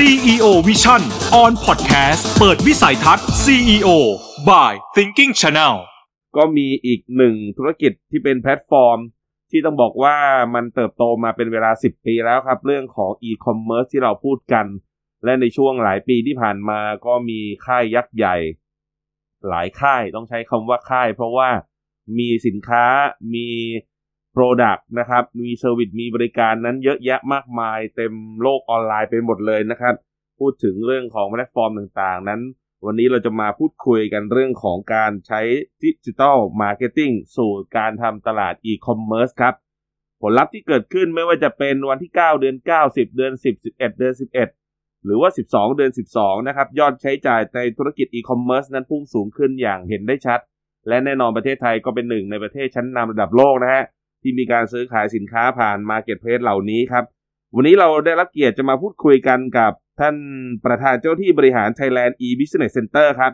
CEO Vision on Podcast เปิดวิสัยทัศน์ CEO by Thinking Channel ก็มีอีกหนึ่งธุรกิจที่เป็นแพลตฟอร์ม ที่ต้องบอกว่ามันเติบโตมาเป็นเวลา 10 ปีแล้วครับ เรื่องของ e-commerce ที่เราพูดกัน และในช่วงหลายปีที่ผ่านมาก็มีค่ายยักษ์ใหญ่ หลายค่ายต้องใช้คำว่าค่าย เพราะว่ามีสินค้ามี Product นะครับ มี service มีบริการนั้นเยอะแยะมากมาย เต็มโลกออนไลน์ไปหมดเลยนะครับ พูดถึงเรื่องของแพลตฟอร์มต่างๆ นั้น วันนี้เราจะมาพูดคุยกันเรื่องของการใช้ digital marketing สู่การทำตลาดอีคอมเมิร์ซครับ ผลลัพธ์ที่เกิดขึ้นไม่ว่าจะเป็นวันที่ 9 เดือน 9 10 เดือน 10 11 เดือน 11 หรือว่า 12 เดือน 12 นะครับ ยอดใช้จ่ายในธุรกิจอีคอมเมิร์ซนั้นพุ่งสูงขึ้นอย่างเห็นได้ชัด และแน่นอนประเทศไทยก็เป็นหนึ่งในประเทศชั้นนำระดับโลกนะฮะ ที่มีการซื้อขายสินค้าผ่าน marketplace เหล่านี้ครับ วันนี้เราได้รับเกียรติจะมาพูดคุยกันกับท่านประธานเจ้าที่บริหาร Thailand e-Business Center ครับ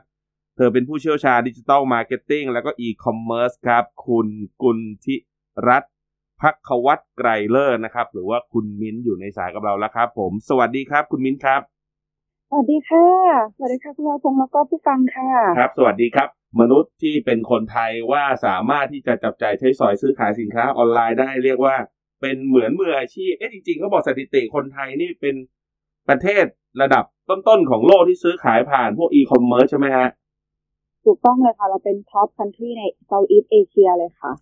เธอเป็นผู้เชี่ยวชาญ digital marketing แล้วก็อีคอมเมิร์ซครับ คุณกุลธิรัตน์ ภควัชร์ไกรเลิศนะครับ หรือว่าคุณมิ้นท์อยู่ในสายกับเราแล้วครับ ผม สวัสดีครับ คุณมิ้นท์ครับ สวัสดีค่ะ สวัสดีค่ะคุณวาพงศ์แล้วก็ผู้ฟังค่ะ ครับ สวัสดีครับ มนุษย์ที่เป็นคนไทยว่าสามารถที่จะจับจ่ายใช้สอยซื้อขายสินค้าออนไลน์ได้เรียกว่าเป็นเหมือนมืออาชีพ เอ๊ะจริงๆเขาบอกสถิติคนไทยนี่เป็นประเทศระดับต้นๆของโลกที่ซื้อขายผ่านพวกอีคอมเมิร์ซใช่ไหมฮะ ถูกต้องเลยค่ะ เราเป็น top country ใน Southeast Asia เลยค่ะ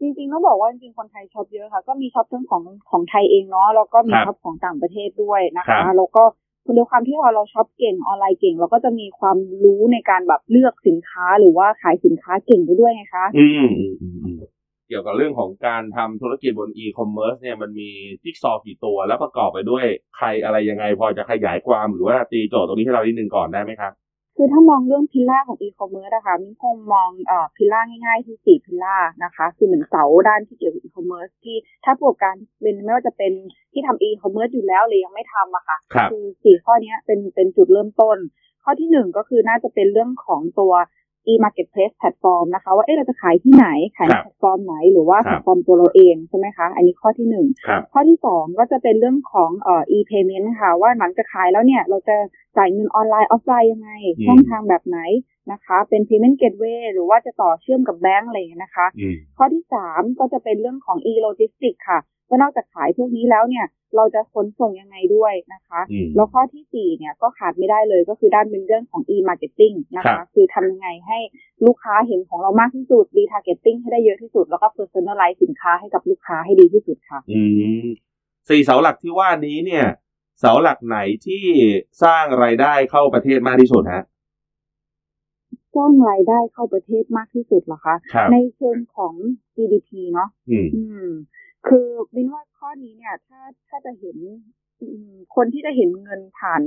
จริงๆต้องบอกว่าจริงๆคนไทยช็อปเยอะค่ะ ก็มีช็อปทั้งของของไทยเองเนาะแล้วก็มีครับช็อปของต่างประเทศด้วยนะคะครับแล้วก็คุณ ด้วยความที่เราเราช็อปเก่งออนไลน์เก่ง เราก็จะมีความรู้ในการแบบเลือกสินค้าหรือว่าขายสินค้าเก่งไปด้วยไงคะอืมอืมอืมอืมเกี่ยวกับเรื่องของการทำธุรกิจบนอีคอมเมิร์ซเนี่ยมันมีจิ๊กซอว์กี่ตัวแล้วประกอบไปด้วยใครอะไรยังไงพอจะขยายความหรือว่าตีโจทย์ตรงนี้ให้เรานิดนึงก่อนได้ไหมครับ คือถ้ามองเรื่อง pillar ของอีคอมเมิร์ซนะคะมิ้นท์คงมองเอ่อ pillar ง่ายๆที่สี่ pillar นะคะ คือเหมือนเสาด้านที่เกี่ยวกับอีคอมเมิร์ซที่ถ้าผู้ประกอบการเป็นไม่ว่าจะเป็นที่ทำอีคอมเมิร์ซอยู่แล้วหรือยังไม่ทำอะค่ะครับคือสี่ข้อเนี้ยเป็นเป็นจุดเริ่มต้น ข้อที่หนึ่งก็คือน่าจะเป็นเรื่องของตัว e-marketplace platform นะคะ ว่าเอ๊ะเราจะขายที่ไหน ขายในครับแพลตฟอร์มไหน หรือว่าครับแพลตฟอร์มตัวเราเองใช่ไหมคะ อันนี้ข้อที่หนึ่งครับข้อที่สองก็จะเป็นเรื่องของเอ่อ e-payment ค่ะ ว่าหลังจากขายแล้วเนี่ย เราจะจ่ายเงินออนไลน์ออฟไลน์ยังไงอืมช่องทางแบบไหนนะคะ เป็น payment gateway หรือว่าจะต่อเชื่อมกับแบงก์อะไรอย่างเงี้ยนะคะอืมข้อที่สามก็จะเป็นเรื่องของ e-logistics ค่ะ ว่านอกจากขายพวกนี้แล้วเนี่ย เราจะขนส่งยังไงด้วยนะคะอืมแล้วข้อที่สี่เนี่ยก็ขาดไม่ได้เลยก็คือด้านเป็นเรื่องของ e-marketing นะครัคะบคือทำยังไงให้ลูกค้าเห็นของเรามากที่สุด retargeting ให้ได้เยอะที่สุด แล้วก็ personalize สินค้าให้กับลูกค้าให้ดีที่สุดค่ะอืมสี่เสาหลักที่ว่านี้เนี่ย เสาหลักไหนที่สร้างรายได้เข้าประเทศมากที่สุดฮะสร้างรายได้เข้าประเทศมากที่สุดเหรอคะครับในเชิงของ GDP เนาะอืมอืม คือมิ้นท์ว่าข้อนี้เนี่ย ถ้าถ้าจะเห็นอืมคนที่จะเห็นเงินผ่าน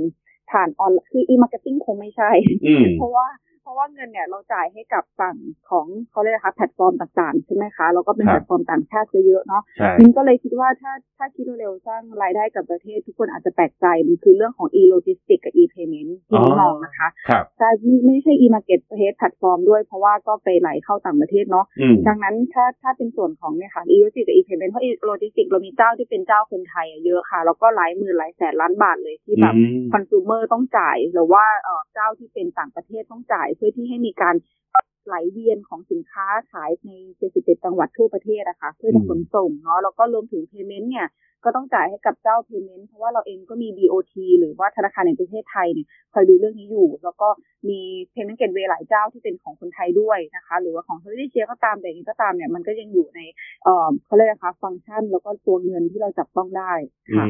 ผ่านออนคือ e-marketing คงไม่ใช่อืมเพราะว่าเพ ราะว่าเงินเนี่ยเราจ่ายให้กับฝั่งของเขาเรียกนะคะแพลตฟอร์มต่างๆ ใช่ไหมคะ แล้วก็เป็นครับแพลตฟอร์มต่างชาติซะเยอะเนาะใช่มิ้นท์ก็เลยคิดว่าถ้าถ้าคิดเร็วๆสร้างรายได้กับประเทศทุกคนอาจจะแปลกใจ มันคือเรื่องของ e-logistics กับ e-payment ที่มิ้นท์มองนะคะครับแต่ไม่ใช่ e-marketplace แพลตฟอร์มด้วยเพราะว่าก็ไปไหลเข้าต่างประเทศเนาะอืมดังนั้นถ้าถ้าเป็นส่วนของเนี่ยค่ะ e-logistics กับ e-payment เพราะ e-logistics เรามีเจ้าที่เป็นเจ้าคนไทยอะเยอะค่ะ แล้วก็หลายหมื่นหลายแสนล้านบาทเลยที่แบบอืมคอน sumer ต้องจ่ายหรือว่าเอ่อเจ้าที่เป็นต่างประเทศต้องจ่ายเพื่อที่ให้มีการไหลเวียนของสินค้าขายใน 77 จังหวัดทั่วประเทศนะคะเพื่อจะขนส่งเนาะแล้วก็รวมถึง payment เนี่ยก็ต้องจ่ายให้กับเจ้า payment เพราะว่าเราเองก็มี BOT หรือว่าธนาคารแห่งประเทศไทยเนี่ยคอยดูเรื่องนี้อยู่ แล้วก็มี payment gateway หลายเจ้าที่เป็นของคนไทยด้วยนะคะ หรือว่าของเฮอริเชียก็ตามแต่อย่างนี้ก็ตามเนี่ยมันก็ยังอยู่ในเอ่อเขาเรียกนะคะฟังก์ชัน แล้วก็ตัวเงินที่เราจับต้องได้ค่ะ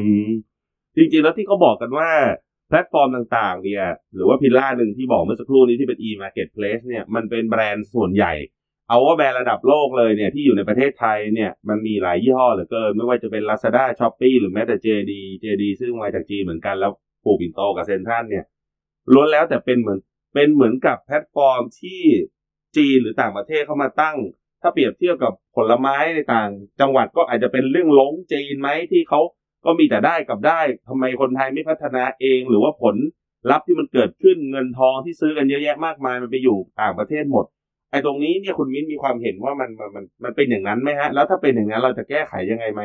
จริงๆแล้วที่เขาบอกกันว่า แพลตฟอร์มต่างๆเนี่ยหรือว่าพิลล่าหนึ่งที่บอกเมื่อสักครู่นี้ที่เป็น e-marketplace เนี่ยมันเป็นแบรนด์ส่วนใหญ่ เอาว่าแบรนด์ระดับโลกเลยเนี่ยที่อยู่ในประเทศไทยเนี่ยมันมีหลายยี่ห้อเหลือเกิน ไม่ว่าจะเป็น Lazada Shopee หรือแม้แต่ JD JD ซึ่งมาจากจีนเหมือนกันแล้วปูปิ่นโตกับเซนทรัลเนี่ยล้วนแล้วแต่เป็นเหมือนเป็นเหมือนกับแพลตฟอร์มที่จีนหรือต่างประเทศเข้ามาตั้ง ถ้าเปรียบเทียบกับผลไม้ในต่างจังหวัดก็อาจจะเป็นเรื่องหลงจีนไหมที่เขา ก็มีแต่ได้กับได้ทำไมคนไทยไม่พัฒนาเอง หรือว่าผลลัพธ์ที่มันเกิดขึ้นเงินทองที่ซื้อกันเยอะแยะมากมาย มันไปอยู่ต่างประเทศหมด ไอ้ตรงนี้เนี่ยคุณมิ้นมีความเห็นว่ามันมันมันมันเป็นอย่างนั้นไหมฮะ แล้วถ้าเป็นอย่างนั้นเราจะแก้ไขยังไงไหม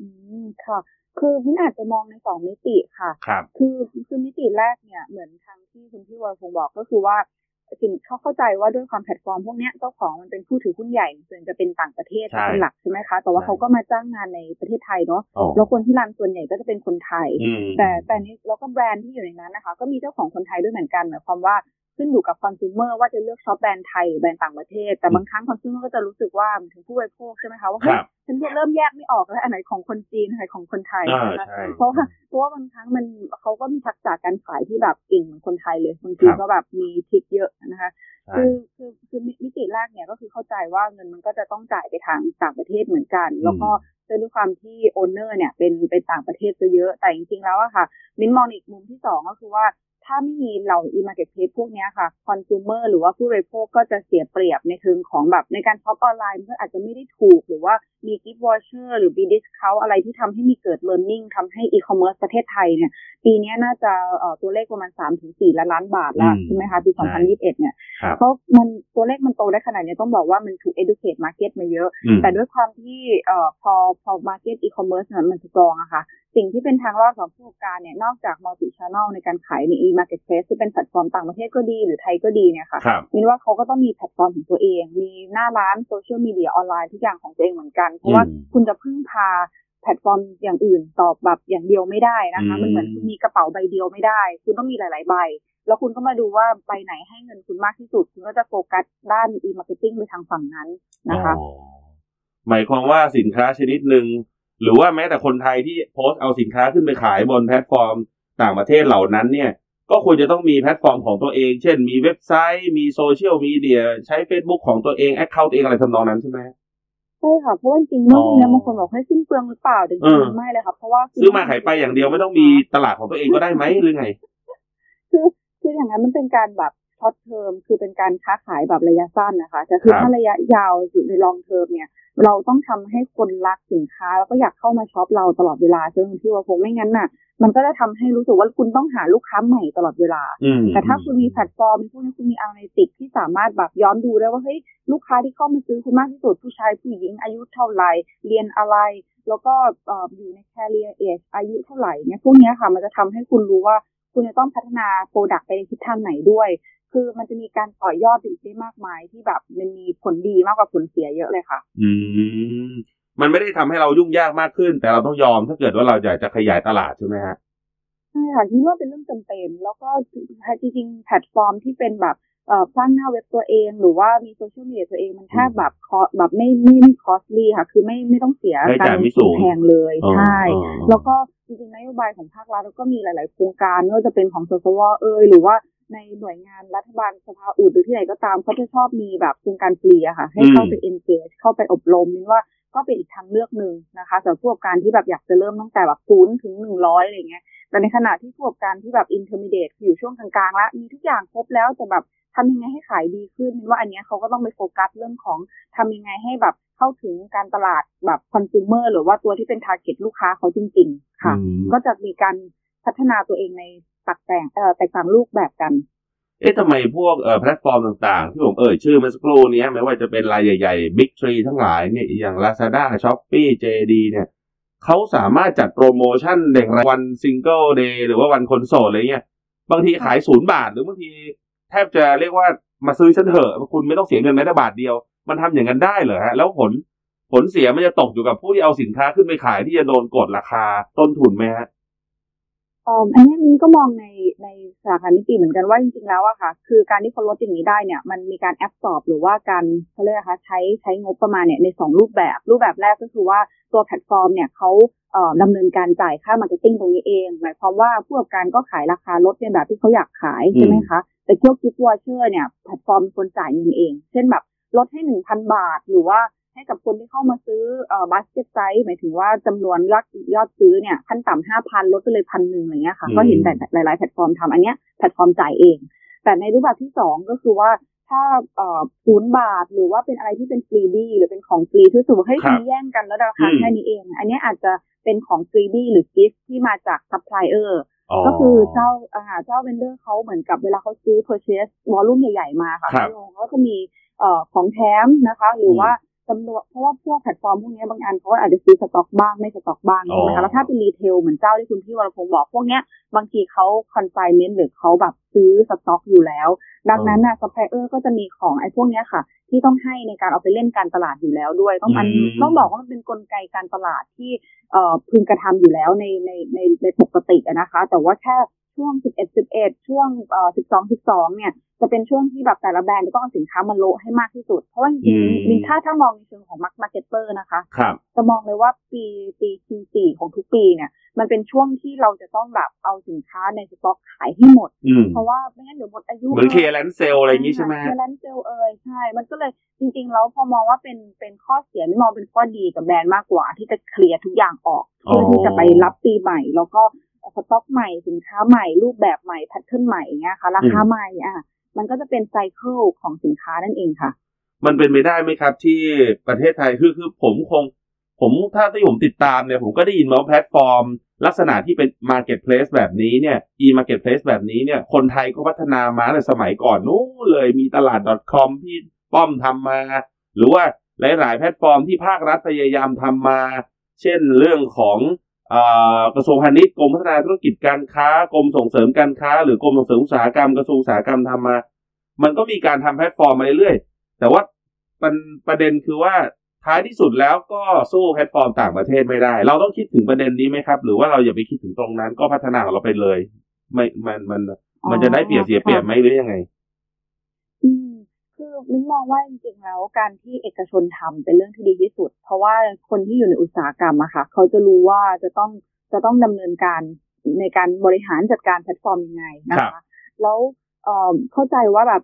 อืมค่ะคือมินอาจจะมองในสองมิติค่ะ ครับ คือคือมิติแรกเนี่ยเหมือนทางที่คุณพี่วรพงศ์บอกก็คือว่า สิ่งเขาเข้าใจว่าด้วยความแพลตฟอร์มพวกเนี้ยเจ้าของมันเป็นผู้ถือหุ้นใหญ่ส่วนจะเป็นต่างประเทศใช่เป็นหลักใช่ไหมคะ แต่ว่าใช่เขาก็มาจ้างงานในประเทศไทยเนาะอ๋อแล้วคนที่รันส่วนใหญ่ก็จะเป็นคนไทยอืมแต่แต่นี้แล้วก็แบรนด์ที่อยู่ในนั้นนะคะ ก็มีเจ้าของคนไทยด้วยเหมือนกันหมายความว่า ขึ้นอยู่กับคอน sumer ว่าจะเลือกช็อปแบรนด์ไทยหรือแบรนด์ต่างประเทศ แต่บางครั้งคอน sumer ก็จะรู้สึกว่าหมายถึงผู้บริโภคใช่ไหมคะว่าคเฮ้ยรับฉันเริ่มแยกไม่ออกแล้วอันไหนของคนจีนอันไหนของคนไทยอ่านะคะใช่เพราะว่าเพราะว่าบางครั้งมันเขาก็มีทักษะการขายที่แบบเก่งเหมือนคนไทยเลยบางทีครับก็แบบมีทริคเยอะนะคะใช่ คือคือคือมิมิติแรกเนี่ยก็คือเข้าใจว่าเงินมันก็จะต้องจ่ายไปทางต่างประเทศเหมือนกัน แล้วก็ด้วยความที่ owner เนี่ยเป็นเป็นต่างประเทศซะเยอะแต่จริงๆแล้วอะค่ะ มินมองอีกมุมที่สองก็คือว่าถ้าไม่มีเหล่า e-marketplace พวกเนี้ยค่ะ consumer หรือว่าผู้บริโภคก็จะเสียเปรียบในเชิงของแบบในการช็อปออนไลน์มันก็อาจจะไม่ได้ถูกหรือว่ามี gift voucher หรือมี discount อะไรที่ทำให้มีเกิด learning ทำให้ e-commerce ประเทศไทยเนี่ย ปีเนี้ยน่าจะเอ่อตัวเลขประมาณ3ถึง4ล้านล้านบาทแล้วอืมใช่ไหมคะปีใช่2021เนี่ยครับเพราะมันตัวเลขมันโตได้ขนาดนี้ต้องบอกว่ามันถูก educate market มาเยอะอืมแต่ด้วยความที่เอ่อพอพอ market e-commerce เนี่ยมัน strong อะค่ะสิ่งที่เป็นทางรอดของผู้ประกอบการเนี่ยนอกจาก multi channel ในการขายใน e-marketplace ที่เป็นแพลตฟอร์มต่างประเทศก็ดีหรือไทยก็ดีเนี่ยค่ะครับมินว่าเขาก็ต้องมีแพลตฟอร์มของตัวเอง มีหน้าร้านโซเชียลมีเดียออนไลน์ทุกอย่างของตัวเองเหมือนกัน เพราะว่าอืมคุณจะพึ่งพาแพลตฟอร์มอย่างอื่นต่อแบบอย่างเดียวไม่ได้นะคะอืมมันเหมือนคุณมีกระเป๋าใบเดียวไม่ได้ คุณต้องมีหลาย ๆ ใบ แล้วคุณก็มาดูว่าใบไหนให้เงินคุณมากที่สุด คุณก็จะโฟกัสด้าน e-marketing ไปทางฝั่งนั้นนะคะอ๋อหมายความว่าสินค้าชนิดหนึ่ง หรือว่าแม้แต่คนไทยที่โพสต์เอาสินค้าขึ้นไปขายบนแพลตฟอร์มต่างประเทศเหล่านั้นเนี่ยก็ควรจะต้องมีแพลตฟอร์มของตัวเอง เช่น มีเว็บไซต์ มีโซเชียลมีเดีย ใช้ Facebook ของตัวเอง account เองอะไรทำนองนั้นใช่ไหมใช่ค่ะ เพราะว่าจริงๆเรื่องพวกเนี้ยอ๋อบางคนบอกให้สิ้นเปลืองหรือเปล่าแต่เอจริงๆไม่เลยค่ะเพราะว่าคือซื้อมาขายไปอย่างเดียวไม่ต้องมีตลาดของตัวเองก็ได้ไหมหรือไง คือคืออย่างนั้นมันเป็นการแบบ short term คือเป็นการค้าขายแบบระยะสั้นนะคะแต่คือครับถ้าระยะยาวหรือใน long term เนี่ย เราต้องทำให้คนรักสินค้า แล้วก็อยากเข้ามาช็อปเราตลอดเวลาซึ่งที่ว่าคงไม่งั้นน่ะ มันก็จะทำให้รู้สึกว่าคุณต้องหาลูกค้าใหม่ตลอดเวลาอืมแต่ถ้าคุณมีแพลตฟอร์มมีพวกนี้คุณมีอ n นาลิติกที่สามารถแบบย้อนดูได้ว่าเฮ้ยลูกค้าที่เข้ามาซื้อคุณมากที่สุดผู้ชายผู้หญิงอายุเท่าไหร่เรียนอะไร แล้วก็เอ่ออยู่ใน career age อายุเท่าไหร่เนี่ยพวกเนี้ยค่ะมันจะทำให้คุณรู้ว่าคุณจะต้องพัฒนา product ไปในทิศทางไหนด้วย คือมันจะมีการต่อยอดอีกได้มากมายที่แบบมันมีผลดีมากกว่าผลเสียเยอะเลยค่ะ อืมมันไม่ได้ทำให้เรายุ่งยากมากขึ้น แต่เราต้องยอมถ้าเกิดว่าเราอยากจะขยายตลาดใช่ไหมฮะใช่ค่ะคิดว่าเป็นเรื่องจำเป็น แล้วก็จริงๆแพลตฟอร์มที่เป็นแบบเอ่อสร้างหน้าเว็บตัวเองหรือว่ามีโซเชียลมีเดียตัวเองมันแทบแบบคอแบบไม่ไม่ไม่ costly ค่ะ คือไม่ไม่ต้องเสียค่าใช้กาจ่ายรลไม่งสูทุนงแพงเลยอ๋อใช่อ๋อแล้วก็จริงๆนโยบายของภาครัฐก็มีหลาย ๆ โครงการไม่ว่าจะเป็นของสสว.เอยหรือว่า ในหน่วยงานรัฐบาลสภาอุตฯหรือที่ไหนก็ตามเขาจะชอบมีแบบโครงการฟรีอะค่ะ ให้เข้าไป engage เข้าไปอบรมมินว่าก็เป็นอีกทางเลือกหนึ่งนะคะสำหรับผู้ประกอบการที่แบบอยากจะเริ่มตั้งแต่แบบศูนย์ถึงหนึ่งร้อยอะไรเงี้ยแต่ในขณะที่ผู้ประกอบการที่แบบ intermediate คืออยู่ช่วงกลางๆแล้วมีทุกอย่างครบแล้วแต่แบบทำยังไงให้ขายดีขึ้นมินว่าอันเนี้ยเขาก็ต้องไปโฟกัสเรื่องของทำยังไงให้แบบเข้าถึงการตลาดแบบ consumer หรือว่าตัวที่เป็น target ลูกค้าเขาจริง ๆ ค่ะอืมก็จะมีการพัฒนาตัวเองใน ตักแต่งเอ่อแตกต่างรูปแบบกัน เอ๊ะทำไมพวกเอ่อแพลตฟอร์มต่างๆ ที่ผมเอ่ยชื่อเมื่อสักครู่นี้ไม่ว่าจะเป็นรายใหญ่ๆ Big Tree ทั้งหลายเนี่ยอย่าง Lazada Shopee JD เนี่ยเขาสามารถจัดโปรโมชั่นเด่งรายวัน single day หรือว่าวันคนโสดอะไรเงี้ยบางทีขายศูนย์บาท หรือบางทีแทบจะเรียกว่ามาซื้อฉันเถอะคุณไม่ต้องเสียเงินแม้แต่บาทเดียว มันทำอย่างนั้นได้เหรอฮะแล้วผลผลเสียมันจะตกอยู่กับผู้ที่เอาสินค้าขึ้นไปขายที่จะโดนกดราคาต้นทุนไหมฮะ อ่ออันนี้มินก็มองในในสาขามิติเหมือนกันว่าจริงๆแล้วอะค่ะ คือการที่เขาลดอย่างนี้ได้เนี่ย มันมีการ absorb หรือว่าการเขาเรียกนะคะใช้ใช้งบประมาณเนี่ยในสองรูปแบบ รูปแบบแรกก็คือว่าตัวแพลตฟอร์มเนี่ยเขาเอ่อดำเนินการจ่ายค่า marketing ตรงนี้เอง หมายความว่าผู้ประกอบการก็ขายราคาลดในแบบที่เขาอยากขายใช่ไหมคะ แต่เกี่ยว gift voucher เนี่ยแพลตฟอร์มเป็นคนจ่ายเงินเอง เช่นแบบลดให้หนึ่งพันบาทหรือว่า ให้กับคนที่เข้ามาซื้อเอ่อ basket size หมายถึงว่าจำนวนยอดยอดซื้อเนี่ยขั้นต่ำห้าพันลดไปเลยพันหนึ่งอะไรเงี้ยค่ะอืมก็เห็นแต่หลาย ๆ แพลตฟอร์มทำอันเนี้ยแพลตฟอร์มจ่ายเอง แต่ในรูปแบบที่สองก็คือว่าถ้าเอ่อศูนย์บาทหรือว่าเป็นอะไรที่เป็น freebie หรือเป็นของฟรีที่รู้สึกว่าเฮ้ยครับมีแย่งกันแล้วราคาอืมแค่นี้เอง อันเนี้ยอาจจะเป็นของ freebie หรือ gift ที่มาจากซัพพลายเออร์อ๋อก็คือเจ้าอาหารเจ้า vendor เขาเหมือนกับเวลาเขาซื้อ purchase volume ใหญ่ ๆ มาค่ะครับเขาก็จะมีเอ่อของแถมนะคะ หรือว่า จำนวนเพราะว่าพวกแพลตฟอร์มพวกนี้บางอันเขาก็อาจจะซื้อสต็อกบ้างไม่สต็อกบ้างอ๋อใช่ไหมคะแล้วถ้าเป็น retail เหมือนเจ้าที่คุณพี่วรพงศ์บอกพวกเนี้ยบางทีเขา consignment หรือเขาแบบซื้อสต็อกอยู่แล้ว ดังนั้นน่ะซัพพลายเออร์ก็จะมีของไอ้พวกเนี้ยค่ะ ที่ต้องให้ในการเอาไปเล่นการตลาดอยู่แล้วด้วย ต้องมันอืมต้องบอกว่ามันเป็นกลไกการตลาดที่เอ่อพึงกระทำอยู่แล้วในในในในปกติอะนะคะ แต่ว่าแค่ช่วง 11 11 ช่วงเอ่อ12 12 เนี่ย จะเป็นช่วงที่แบบแต่ละแบรนด์จะต้องเอาสินค้ามาโละให้มากที่สุด เพราะว่าจริงอืมๆมินถ้าถ้ามองในเชิงของ marketer นะคะครับจะมองเลยว่าปีปี Q4 ของทุกปีเนี่ย มันเป็นช่วงที่เราจะต้องแบบเอาสินค้าในสต็อกขายให้หมดอืมเพราะว่าไม่งั้นเดี๋ยวหมดอายุเหมือน clearance sale อะไรอย่างนี้ใช่ไหม clearance sale เอ่ยใช่ มันก็เลยจริงๆแล้วพอมองว่าเป็นเป็นข้อเสียไม่มองเป็นข้อดีกับแบรนด์มากกว่า ที่จะเคลียร์ทุกอย่างออกอ๋อเพื่อที่จะไปรับปีใหม่แล้วก็สต็อกใหม่สินค้าใหม่รูปแบบใหม่ pattern ใหม่อย่างเงี้ยค่ะราคาใหม่อะ มันก็จะเป็น cycle ของสินค้านั่นเองค่ะ มันเป็นไปได้ไหมครับ ที่ประเทศไทยคือคือผมคง ผมถ้าที่ผมติดตามเนี่ย ผมก็ได้ยินมาว่าแพลตฟอร์ม ลักษณะที่เป็น Marketplace แบบนี้เนี่ย e-marketplace แบบนี้เนี่ย คนไทยก็พัฒนามาในสมัยก่อนนู้นเลยมีตลาด .com ที่ป้อมทำมา หรือว่าหลาย ๆ แพลตฟอร์มที่ภาครัฐพยายามทำมา เช่นเรื่องของ กระทรวงพาณิชย์กรมพัฒนาธุรกิจการค้ากรมส่งเสริมการค้า หรือกรมส่งเสริมอุตสาหกรรมกระทรวงอุตสาหกรรมทำมา มันก็มีการทำแพลตฟอร์มมาเรื่อยๆแต่ว่าประประเด็นคือว่าท้ายที่สุดแล้วก็สู้แพลตฟอร์มต่างประเทศไม่ได้ เราต้องคิดถึงประเด็นนี้ไหมครับ หรือว่าเราอย่าไปคิดถึงตรงนั้นก็พัฒนาของเราไปเลย ไม่มันมันมันจะได้เปรียบเสียเปรียบไหมหรือยังไง มิ้นมองว่าจริงๆแล้วการที่เอกชนทำเป็นเรื่องที่ดีที่สุด เพราะว่าคนที่อยู่ในอุตสาหกรรมอะค่ะ เขาจะรู้ว่าจะต้องจะต้องดำเนินการในการบริหารจัดการแพลตฟอร์มยังไงนะคะครับแล้วเอ่อเข้าใจว่าแบบ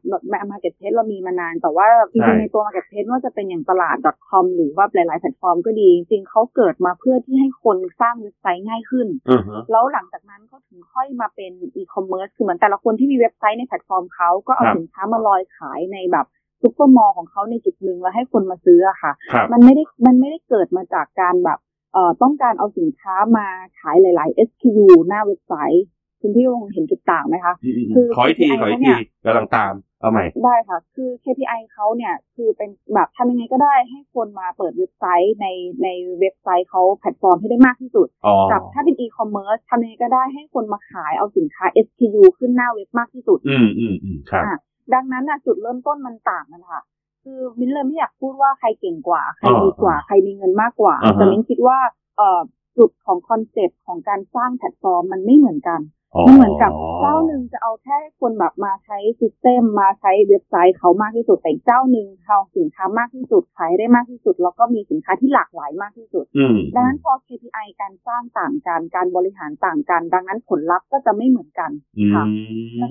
marketplace เรามีมานาน แต่ว่าใช่ จริงๆในตัว marketplace ว่าจะเป็นอย่างตลาด .com หรือว่าหลาย ๆ แพลตฟอร์มก็ดี จริงๆเขาเกิดมาเพื่อที่ให้คนสร้างเว็บไซต์ง่ายขึ้นอือฮะแล้วหลังจากนั้นก็ถึงค่อยมาเป็นอีคอมเมิร์ซคือเหมือนแต่ละคนที่มีเว็บไซต์ในแพลตฟอร์มเขาก็เอาครับสินค้ามาลอยขายในแบบ super mall ของเขาในจุดหนึ่งแล้วให้คนมาซื้ออะค่ะครับมันไม่ได้มันไม่ได้เกิดมาจากการแบบเอ่อต้องการเอาสินค้ามาขายหลาย ๆ SKU หน้าเว็บไซต์คุณพี่คงเห็นจุดต่างไหมคะอืมอืมคือขออีกที KPI ขออีกที เนี่ยกำลังตามเอาใหม่ได้ค่ะ คือ KPI เขาเนี่ยคือเป็นแบบทำยังไงก็ได้ให้คนมาเปิดเว็บไซต์ในในเว็บไซต์เขาแพลตฟอร์มให้ได้มากที่สุดอ๋อกับถ้าเป็นอีคอมเมิร์ซทำยังไงก็ได้ให้คนมาขายเอาสินค้า SKU ขึ้นหน้าเว็บมากที่สุด อืมอืมอืมครับอะ ดังนั้นน่ะจุดเริ่มต้นมันต่างกันค่ะ คือมิ้นเลยไม่อยากพูดว่าใครเก่งกว่า ใครอ่าดีกว่า ใครมีเงินมากกว่าอ่าฮะแต่มิ้นคิดว่า เอ่อจุดของ concept ของการสร้างแพลตฟอร์มมันไม่เหมือนกัน มันเหมือนกับเจ้าหนึ่งจะเอาแค่ให้คนแบบมาใช้ system มาใช้เว็บไซต์เขามากที่สุดแต่อีกเจ้าหนึ่งเอาสินค้ามากที่สุดขายได้มากที่สุด แล้วก็มีสินค้าที่หลากหลายมากที่สุดอืมดังนั้นพอ KPI การสร้างต่างกันการบริหารต่างกัน ดังนั้นผลลัพธ์ก็จะไม่เหมือนกันอืมค่ะ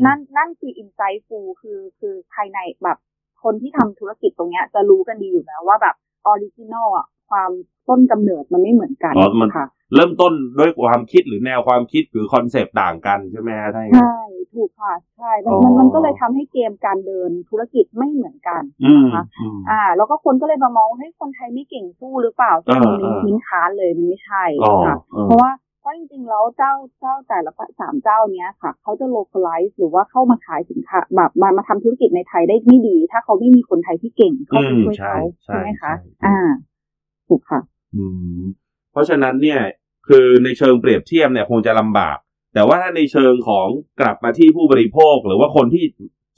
นั่นนั่นคือ insightful คือคือภายในแบบคนที่ทำธุรกิจตรงเนี้ยจะรู้กันดีอยู่แล้วว่าแบบ original อะความต้นกำเนิดมันไม่เหมือนกันอ๋อมันค่ะ เริ่มต้นด้วยความคิดหรือแนวความคิดหรือ concept ต่างกันใช่ไหมฮะถ้าอย่างนั้นใช่ถูกค่ะใช่มันอ๋อมันมันก็เลยทำให้เกมการเดินธุรกิจไม่เหมือนกันอืมนะคะอืมอ่า แล้วก็คนก็เลยมามองว่าเฮ้ยคนไทยไม่เก่งสู้หรือเปล่าซึ่งอ่ามิ้นอ่ามิ้นค้านเลยมันไม่ใช่อ๋อค่ะอ๋อเพราะว่าเพราะจริงๆ แล้วเจ้าเจ้าแต่ละสามเจ้าเนี้ยค่ะ เขาจะ localize หรือว่าเข้ามาขายสินค้าแบบมามาทำธุรกิจในไทยได้ไม่ดี ถ้าเขาไม่มีคนไทยที่เก่งเข้าไปอืมช่วยใช่เขาใช่ใช่ไหมคะใช่อ่า ถูกค่ะ อืม เพราะฉะนั้นเนี่ย คือในเชิงเปรียบเทียบเนี่ยคงจะลำบาก แต่ว่าถ้าในเชิงของกลับมาที่ผู้บริโภค หรือว่าคนที่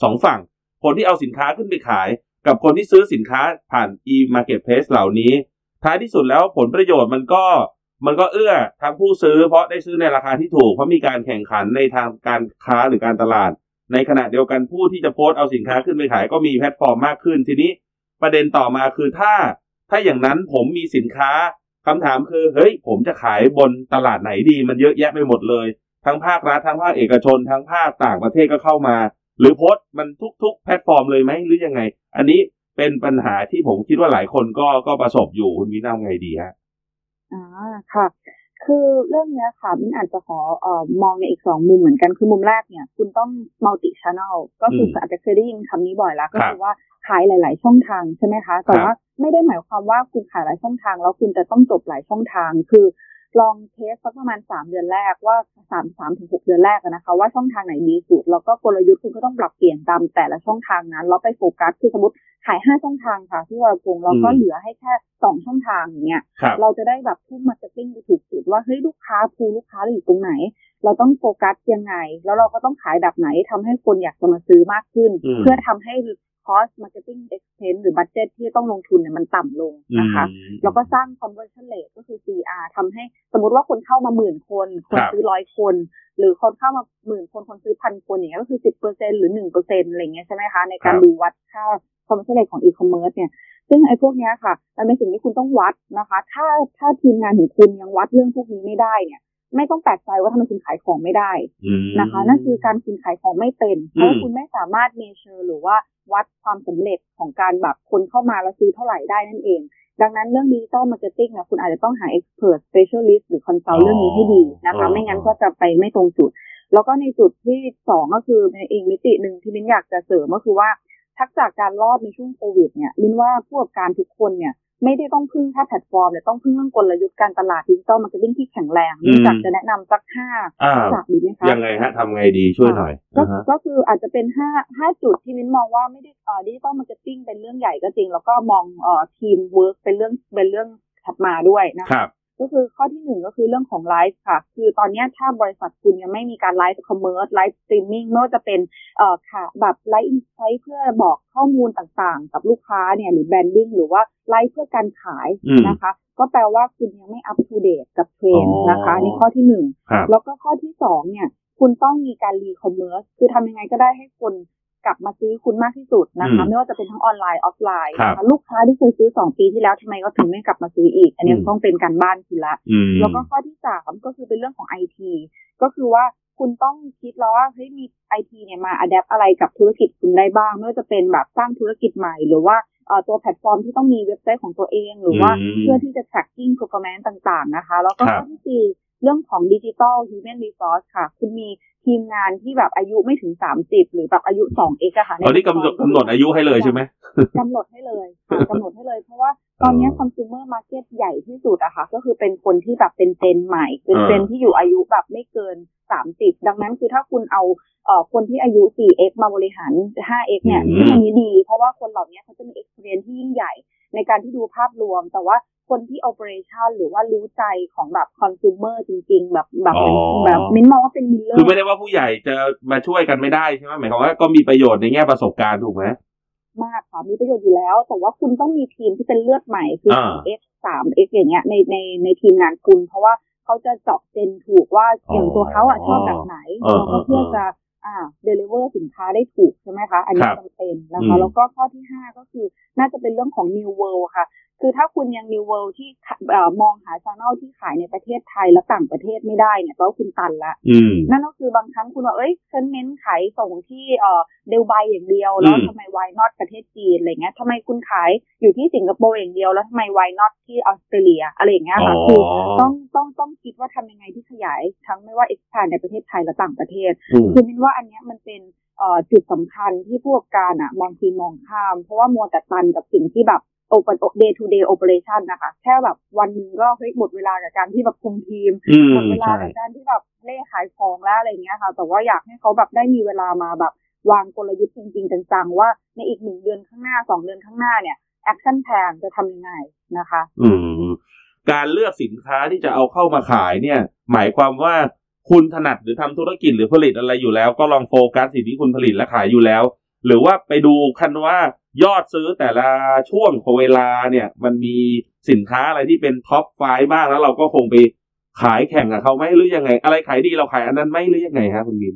สองฝั่ง คนที่เอาสินค้าขึ้นไปขาย กับคนที่ซื้อสินค้าผ่าน e-marketplace เหล่านี้ ท้ายที่สุดแล้วผลประโยชน์มันก็มันก็เอื้อทั้งผู้ซื้อเพราะได้ซื้อในราคาที่ถูกเพราะมีการแข่งขันในทางการค้าหรือการตลาด ในขณะเดียวกันผู้ที่จะโพสต์เอาสินค้าขึ้นไปขายก็มีแพลตฟอร์มมากขึ้นทีนี้ประเด็นต่อมาคือถ้า ถ้าอย่างนั้นผมมีสินค้า คำถามคือเฮ้ยผมจะขายบนตลาดไหนดี มันเยอะแยะไปหมดเลย ทั้งภาครัฐทั้งภาคเอกชน ทั้งภาคต่างประเทศก็เข้ามา หรือโพสต์มันทุก ๆ แพลตฟอร์มเลยไหมหรือยังไง อันนี้เป็นปัญหาที่ผมคิดว่าหลายคนก็ก็ประสบอยู่คุณวินาไงดีฮะอ่าค่ะคือเรื่องเนี้ยค่ะมินอาจจะขอเอ่อมองในอีกสองมุมเหมือนกันคือมุมแรกเนี่ย คุณต้อง multi channel ก็คืออมอาจจะเคยได้ยินคำนี้บ่อยแล้ว ก็ครับคือว่าขายหลาย ๆ ช่องทางใช่ไหมคะแต่ครับว่า ไม่ได้หมายความว่าคุณขายหลายช่องทางแล้วคุณจะต้องจบหลายช่องทาง คือลองเทสสักประมาณสามเดือนแรกว่าสามสามถึงหกเดือนแรกอะนะคะ ว่าช่องทางไหนดีสุด แล้วก็กลยุทธ์คุณก็ต้องปรับเปลี่ยนตามแต่ละช่องทางนั้นแล้วไปโฟกัสคือสมมติขายห้าช่องทางค่ะที่วรพงศ์เราก็อืมเหลือให้แค่สองช่องทางอย่างเงี้ยครับเราจะได้แบบทุ่ม marketing ไปถูกจุดว่าเฮ้ยลูกค้าภูลูกค้าเราอยู่ตรงไหน เราต้องโฟกัสยังไง แล้วเราก็ต้องขายแบบไหนทำให้คนอยากจะมาซื้อมากขึ้นอืมเพื่อทำให้ cost marketing expense หรือ budget ที่ต้องลงทุนเนี่ยมันต่ำลงนะคะอืมแล้วก็สร้าง conversion rate ก็คือ CR ทำให้สมมติว่าคนเข้ามาหมื่นคน คนครับซื้อร้อยคน หรือคนเข้ามาหมื่นคน คนซื้อพันคนอย่างเงี้ยก็คือสิบเปอร์เซ็นต์หรือหนึ่งเปอร์เซ็นอะไรเงี้ยใช่ไหมคะ ในการดูวัดค่า conversion rate ของ e-commerce เนี่ยซึ่งไอ้พวกเนี้ยค่ะมันเป็นสิ่งที่คุณต้องวัดนะคะ ถ้าถ้าทีมงานของคุณยังวัดเรื่องพวกนี้ไม่ได้เนี่ย ไม่ต้องแปลกใจว่าทำไมคุณขายของไม่ได้อืมนะคะ นั่นคือการคุณขายของไม่เป็นเพราะว่าอืมคุณไม่สามารถ measure หรือว่าวัดความสำเร็จของการแบบคนเข้ามาแล้วซื้อเท่าไหร่ได้นั่นเอง ดังนั้นเรื่องดิจิ t a ลมาร์เก็ตติ้งเนี่ยคุณอาจจะต้องหา expert specialist หรือ consult เรื่องนี้ให้ดีนะคะ ไม่งั้นก็จะไปไม่ตรงจุด แล้วก็ในจุดที่สองก็คือในอีกมิติหนึ่งที่มิ้นอยากจะเสริมก็คือว่าทักษะการรอดในช่วงโควิดเนี่ยมิ้นว่าผู้ประกอบการทุกคนเนี่ย ไม่ได้ต้องพึ่งแค่แพลตฟอร์มแต่ต้องพึ่งเรื่องกลยุทธ์การตลาด digital marketing ที่แข็งแรงอืมมิ้นอยากจะแนะนำสักห้าอ่าทักษะดีไหมคะยังไงฮะทำไงดีช่วยหน่อยก็อ่าฮะก็คืออาจจะเป็นห้าห้าจุดที่มิ้นมองว่าไม่ได้เอ่อ digital marketing เป็นเรื่องใหญ่ก็จริง แล้วก็มองเอ่อทีมเวิร์กเป็นเรื่องเป็นเรื่องถัดมาด้วยนะค ครับ ก็คือข้อที่หนึ่งก็คือเรื่องของไลฟ์ค่ะ คือตอนเนี้ยถ้าบริษัทคุณยังไม่มีการ live commerce live streaming ไม่ว่าจะเป็นเอ่อค่ะแบบ live insight เพื่อบอกข้อมูลต่างๆ กับลูกค้าเนี่ยหรือ branding หรือว่าไลฟ์เพื่อการขายอืมนะคะ ก็แปลว่าคุณยังไม่อัป o d เดตกับเทรนด์อ๋อนะคะนี่ข้อที่หนึ่งครับแล้วก็ข้อที่สองเนี่ยคุณต้องมีการ re-commerce คือทำยังไงก็ได้ให้คน กลับมาซื้อคุณมากที่สุดนะคะอืมไม่ว่าจะเป็นทั้งออนไลน์ออฟไลน์ครับนะคะลูกค้าที่เคยซื้อสองปีที่แล้วทำไมก็ถึงไม่กลับมาซื้ออีก อันนี้อืมต้องเป็นการบ้านคุณละอืมแล้วก็ข้อที่สามก็คือเป็นเรื่องของไอทีก็คือว่าคุณต้องคิดแล้วว่าเฮ้ยมีไอทีเนี่ยมา adapt อะไรกับธุรกิจคุณได้บ้างไม่ว่าจะเป็นแบบสร้างธุรกิจใหม่หรือว่าเอ่อตัวแพลตฟอร์มที่ต้องมีเว็บไซต์ของตัวเอง หรือว่าอืมเพื่อที่จะ tracking performance ต่างๆนะคะ แล้วก็ครับข้อที่สี่เรื่องของดิจิ t a ล human resource ค่ะ คุณมี ทีมงานที่แบบอายุไม่ถึงสามสิบหรือแบบอายุสอง X อะค่ะอ๋อนี่กำหนดกำหนดอายุให้เลยใช่ไหมกำหนดให้เลยค่ะกำหนดให้เลย เพราะว่าตอนเนี้ย consumer market ใหญ่ที่สุดอะค่ะ ก็คือเป็นคนที่แบบเป็นเจนใหม่เป็นอ่าเจนที่อยู่อายุแบบไม่เกินสามสิบดังนั้นคือถ้าคุณเอาเอ่อคนที่อายุ 4x มาบริหาร 5x เนี่ยอืมซึ่งอันนี้ดี เพราะว่าคนเหล่านี้เขาจะมี experience ที่ยิ่งใหญ่ ในการที่ดูภาพรวม แต่ว่าคนที่ operation หรือว่ารู้ใจของแบบ consumer จริง ๆ แบบแบบอ๋อแบบมิ้นมองว่าเป็นมิลเลอคือร์ไม่ได้ว่าผู้ใหญ่จะมาช่วยกันไม่ได้ใช่ไหมหมายความว่าก็มีประโยชน์ในแง่ประสบการณ์ถูกไหมมากค่ะมีประโยชน์อยู่แล้ว แต่ว่าคุณต้องมีทีมที่เป็นเลือดใหม่คืออ่า 2x 3x อย่างเงี้ยในในในทีมงานคุณ เพราะว่าเขาจะเจาะเจนถูกว่าอย่างตัวเขาอะชอบแบบไหนเออแล้วก็เพื่อจะ อ่า deliver สินค้าได้ถูกใช่ไหมคะ อันนี้ครับจำเป็นนะอืคะมแล้วก็ข้อที่ห้าก็คือน่าจะเป็นเรื่องของ new world ค่ะคือถ้าคุณยัง new world ที่ขะเอ่อมองหาช n นลที่ขายในประเทศไทยและต่างประเทศไม่ได้เนี่ยแปลว่าคุณตันละอืมนั่นก็คือบางครั้งคุณว่าเอ้ยฉันเน้นขายส่งที่เอ่อเดลไบอย่างเดียว แล้วอืมทำไม why not ประเทศจีนอะไรเงี้ยทำไมคุณขายอยู่ที่สิงคโปร์อย่างเดียว แล้วทำไม why not ที่ออสเตรเลียอะไรอย่างเงี้ยค่ะคือต้องต้องต้องคิดว่าทำยังไงที่ขยายทั้งไม่ว่า expand ในประเทศไทยและต่างประเทศอืมคือมินว่าอันเนี้ยมันเป็นเอ่อจุดสำคัญที่ผู้ประกอบการอะมองทีมองข้าม เพราะว่ามัวแต่ตันกับสิ่งที่แบบ open day to day operation นะคะ แค่แบบวันหนึ่งก็เฮ้ยหมดเวลากับการที่แบบคุมทีมอืมหมดเวลาใช่กับการที่แบบเล่ขายของแล้วอะไรเงี้ยค่ะ แต่ว่าอยากให้เขาแบบได้มีเวลามาแบบวางกลยุทธ์จริง ๆ จังๆ ว่าในอีกหนึ่งเดือนข้างหน้าสองเดือนข้างหน้าเนี่ย action plan จะทำยังไงนะคะ อืมการเลือกสินค้าที่จะเอาเข้ามาขายเนี่ย หมายความว่าคุณถนัดหรือทำธุรกิจหรือผลิตอะไรอยู่แล้ว ก็ลองโฟกัสสิ่งที่คุณผลิตและขายอยู่แล้ว หรือว่าไปดูกันว่ายอดซื้อแต่ละช่วงของเวลาเนี่ย มันมีสินค้าอะไรที่เป็น top five บ้างแล้วเราก็คงไปขายแข่งกับเขาไหมหรือยังไง อะไรขายดีเราขายอันนั้นไหมหรือยังไงฮะคุณมิน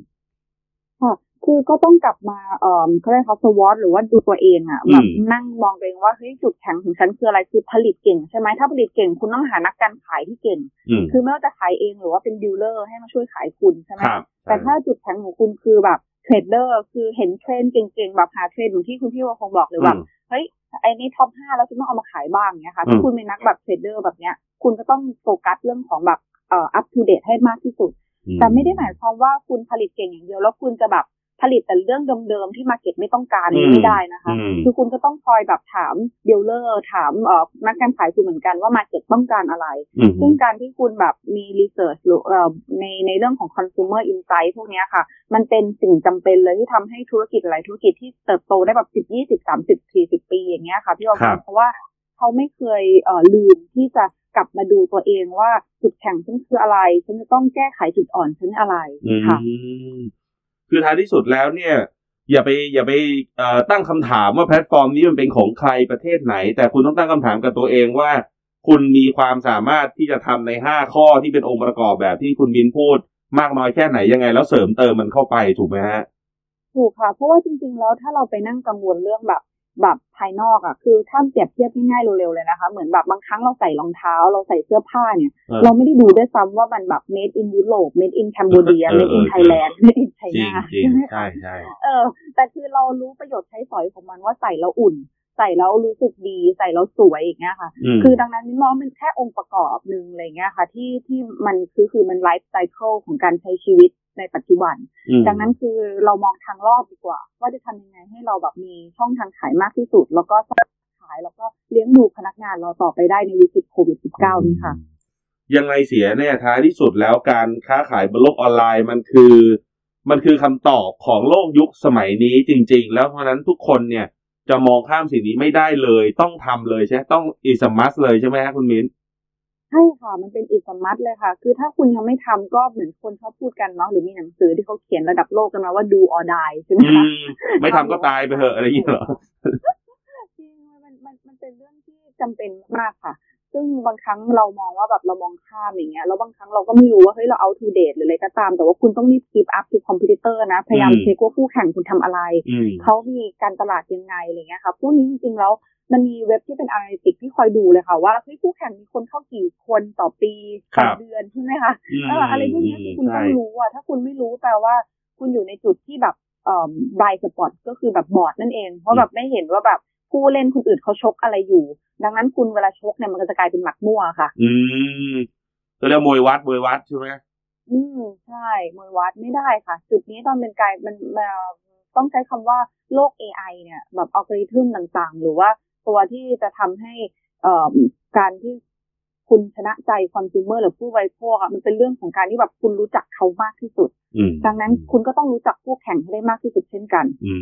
ค่ะคือก็ต้องกลับมาเอ่อเขาเรียกเขา SWOT หรือว่าดูตัวเองอะอืมแบบนั่งมองตัวเองว่าเฮ้ยจุดแข็งของฉันคืออะไรคือผลิตเก่งใช่ไหมถ้าผลิตเก่งคุณต้องหานักการขายที่เก่งอืมคือไม่ว่าจะขายเองหรือว่าเป็น dealer ให้มาช่วยขายคุณใช่ไหมครับแต่ถ้าจุดแข็งของคุณคือแบบ trader คือเห็นเทรนด์เก่งๆแบบหาเทรนด์เหมือนที่คุณพี่วงคงบอกเลยแบบอืมเฮ้ยไอ้นี่ top ห้าแล้วฉันต้องเอามาขายบ้างเนี่ยค่ะถ้าอืมคุณเป็นนักแบบ trader แบบเนี้ย คุณก็ต้องโฟกัสเรื่องของแบบเอ่อ up to date ให้มากที่สุด แต่ไม่ได้หมายความว่าคุณผลิตเก่งอย่างเดียว แล้วคุณจะแบบ ผลิตแต่เรื่องเดิมๆที่ market ไม่ต้องการอืมไม่ได้นะคะอืมคือคุณก็ต้องคอยแบบถาม dealer ถามเอ่อนักการขายคุณเหมือนกันว่า market ต้องการอะไรอืมซึ่งการที่คุณแบบมี research หรือเอ่อในในเรื่องของ consumer insight พวกเนี้ยค่ะ มันเป็นสิ่งจำเป็นเลยที่ทำให้ธุรกิจหลายธุรกิจที่เติบโตได้แบบสิบยี่สิบสามสิบสี่สิบปีอย่างเงี้ยค่ะพี่ออครับเพราะว่าเขาไม่เคยเอ่อลืมที่จะกลับมาดูตัวเองว่าจุดแข็งฉันคืออะไร ฉันจะต้องแก้ไขจุดอ่อนฉันอะไรอืมค่ะ คือท้ายที่สุดแล้วเนี่ย อย่าไปอย่าไปตั้งคำถามว่าแพลตฟอร์มนี้มันเป็นของใครประเทศไหน แต่คุณต้องตั้งคำถามกับตัวเองว่า คุณมีความสามารถที่จะทำในห้าข้อที่เป็นองค์ประกอบแบบที่คุณบินพูด มากน้อยแค่ไหนยังไง แล้วเสริมเติมมันเข้าไปถูกไหมฮะถูกค่ะเพราะว่าจริง ๆ แล้วถ้าเราไปนั่งกังวลเรื่องแบบ แบบภายนอกอะ คือถ้าเปรียบเทียบง่ายๆเร็วๆเลยนะคะ เหมือนแบบบางครั้งเราใส่รองเท้า เราใส่เสื้อผ้าเนี่ยเออเราไม่ได้ดูด้วยซ้ำว่ามันแบบ made in Europe made in Cambodia เออ made in เออ Thailand made in จริง China จริงใช่ไหมใช่คะใช่เออ แต่คือเรารู้ประโยชน์ใช้สอยของมันว่าใส่แล้วอุ่น ใส่แล้วรู้สึกดี ใส่แล้วสวยอย่างเงี้ยค่ะอืมคือดังนั้นมินมองว่ามันแค่องค์ประกอบหนึ่งอะไรเงี้ยค่ะ ที่ที่มันคือคือมันไลฟ์ไซเคิลของการใช้ชีวิต ในปัจจุบันอืมดังนั้นคือเรามองทางรอดดีกว่า ว่าจะทำยังไงให้เราแบบมีช่องทางขายมากที่สุด แล้วก็สร้างขายแล้วก็เลี้ยงดูพนักงานเราต่อไปได้ในวิกฤตโควิด -19 นี้ค่ะ ยังไงเสียเนี่ยท้ายที่สุดแล้วการค้าขายบนโลกออนไลน์มันคือ มันคือคำตอบของโลกยุคสมัยนี้จริง ๆ แล้วเพราะฉะนั้นทุกคนเนี่ยจะมองข้ามสิ่งนี้ไม่ได้เลย ต้องทำเลยใช่ไหมต้องอิสมัสเลยใช่ไหมฮะคุณมิ้น ใช่ค่ะ มันเป็นอิสมัตเลยค่ะ คือถ้าคุณยังไม่ทำก็เหมือนคนชอบพูดกันเนาะหรือมีหนังสือที่เขาเขียนระดับโลกกันมาว่า do or die ใช่ไหมอืคะมไม่ทำก็ตายไปเถอะอะไรอย่างเงี้ยเหรอจริงมันมันมันเป็นเรื่องที่จำเป็นมากค่ะ ซึ่งบางครั้งเรามองว่าแบบเรามองข้ามอย่างเงี้ยแล้วบางครั้งเราก็ไม่รู้ว่าเฮ้ยเรา out to date หรืออะไรก็ตาม แต่ว่าคุณต้องรีบ keep up to competitor นะ พยายามอืมเช็คว่าคู่แข่งคุณทำอะไรอืมเขามีการตลาดยังไงอะไรเงี้ยค่ะพวกนี้จริงๆแล้ว มันมีเว็บที่เป็น analytics ที่คอยดูเลยค่ะ ว่าเฮ้ยคู่แข่งมีคนเข้ากี่คนต่อปีครัต่อบเดือนใช่ไหมคะอืมเอออะไรพวกเนี้ยคือคุณใช่ต้องรู้อะถ้าคุณไม่รู้แปลว่า คุณอยู่ในจุดที่แบบเอ่อ blind spot ก็คือแบบบอดนั่นเอง เพราะแบบไม่เห็นว่าแบบผู้เล่นคนอื่นเขาชกอะไรอยู่ ดังนั้นคุณเวลาชกเนี่ยมันก็จะกลายเป็นหมัดมั่วค่ะ อืมก็เรียกมวยวัดมวยวัดใช่ไหมอืมใช่มวยวัดไม่ได้ค่ะ จุดนี้ตอนเป็นกลายมันมาต้องใช้คำว่าโลก AI เนี่ย แบบอัลกอริทึมต่างๆ หรือว่า ตัวที่จะทำให้เอ่อการที่คุณชนะใจคอน sumer หรือผู้บริโภคอะมันเป็นเรื่องของการที่แบบคุณรู้จักเขามากที่สุดอืมดังนั้นคุณก็ต้องรู้จักคู่แข่งให้ได้มากที่สุดเช่นกัน อื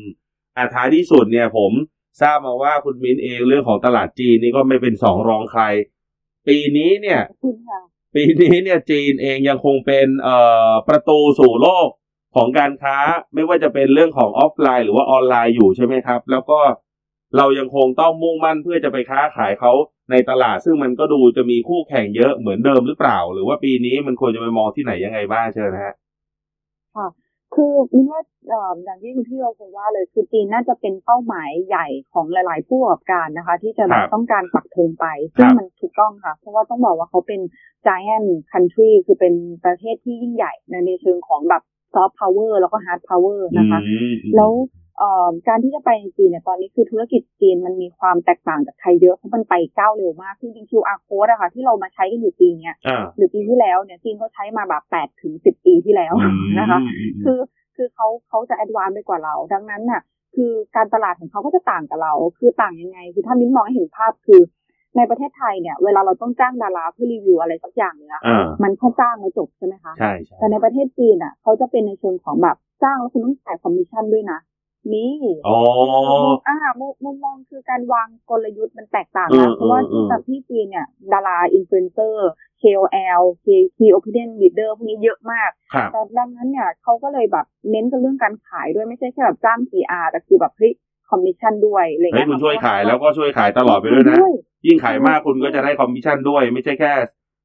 มอ่าท้ายที่สุดเนี่ยผมทราบมาว่าคุณมิ้นเองเรื่องของตลาดจีนนี่ก็ไม่เป็นสองรองใคร ปีนี้เนี่ยขอบคุณค่ะปีนี้เนี่ยจีนเองยังคงเป็นเอ่อประตูสู่โลกของการค้า ไม่ว่าจะเป็นเรื่องของออฟไลน์ หรือว่าออนไลน์อยู่ใช่ไหมครับ แล้วก็ เรายังคงต้องมุ่งมั่นเพื่อจะไปค้าขายเขาในตลาด ซึ่งมันก็ดูจะมีคู่แข่งเยอะเหมือนเดิมหรือเปล่า หรือว่าปีนี้มันควรจะไปมองที่ไหนยังไงบ้างเชิญนะฮะคือมินว่าเอ่ออย่างที่คุณพี่เราคงว่าเลยคือจีนน่าจะเป็นเป้าหมายใหญ่ของหลาย ๆ ผู้ประกอบการนะคะ ที่จะแบครับบต้องการปักธงไป ซึ่งครับมันถูกต้องค่ะ เพราะว่าต้องบอกว่าเขาเป็น giant country คือเป็นประเทศที่ยิ่งใหญ่ในในเชิงของแบบ soft power แล้วก็ hard power นะคะอืมแล้วเอ่อ การที่จะไปในจีนเนี่ยตอนนี้คือธุรกิจจีนมันมีความแตกต่างจากไทยเยอะเพราะมันไปก้าวเร็วมากคือจริงๆ QR code อะค่ะ ที่เรามาใช้กันอยู่ปีเนี้ยอ่าหรือปีที่แล้วเนี่ยจีนเขาใช้มาแบบแปดถึงสิบปีที่แล้วนะคะ คือคือเขาเขาจะ advance ไปกว่าเรา ดังนั้นน่ะ คือการตลาดของเขาก็จะต่างกับเรา คือต่างยังไง คือถ้ามิ้นมองให้เห็นภาพคือในประเทศไทยเนี่ยเวลาเราต้องจ้างดาราเพื่อรีวิวอะไรสักอย่างเนี่ยอ่ามันแค่จ้างแล้วจบใช่ไหมคะใช่ใช่แต่ในประเทศจีนอะเขาจะเป็นในเชิงของแบบจ้างแล้วคุณต้องจ่ายคอมมิชชั่นด้วยนะ นี่อ๋ออ่ามุมมุมมองคือการวางกลยุทธ์มันแตกต่างอืมนะเพราะว่าอืมที่แบบที่จีนเนี่ย ดาราอินฟลูเอนเซอร์ KOL Key Opinion Leader พวกนี้เยอะมากครับแต่ดังนั้นเนี่ยเขาก็เลยแบบเน้นกันเรื่องการขายด้วยไม่ใช่แค่แบบจ้าง PR แต่คือแบบเฮ้ยคอมมิชชั่นด้วยอะไรเฮ้ยเงี้ยคุณช่วยขายแล้วก็ช่วยขายตลอดไปด้วยนะ ยิ่งขายมากคุณก็จะได้คอมมิชชั่นด้วย ไม่ใช่แค่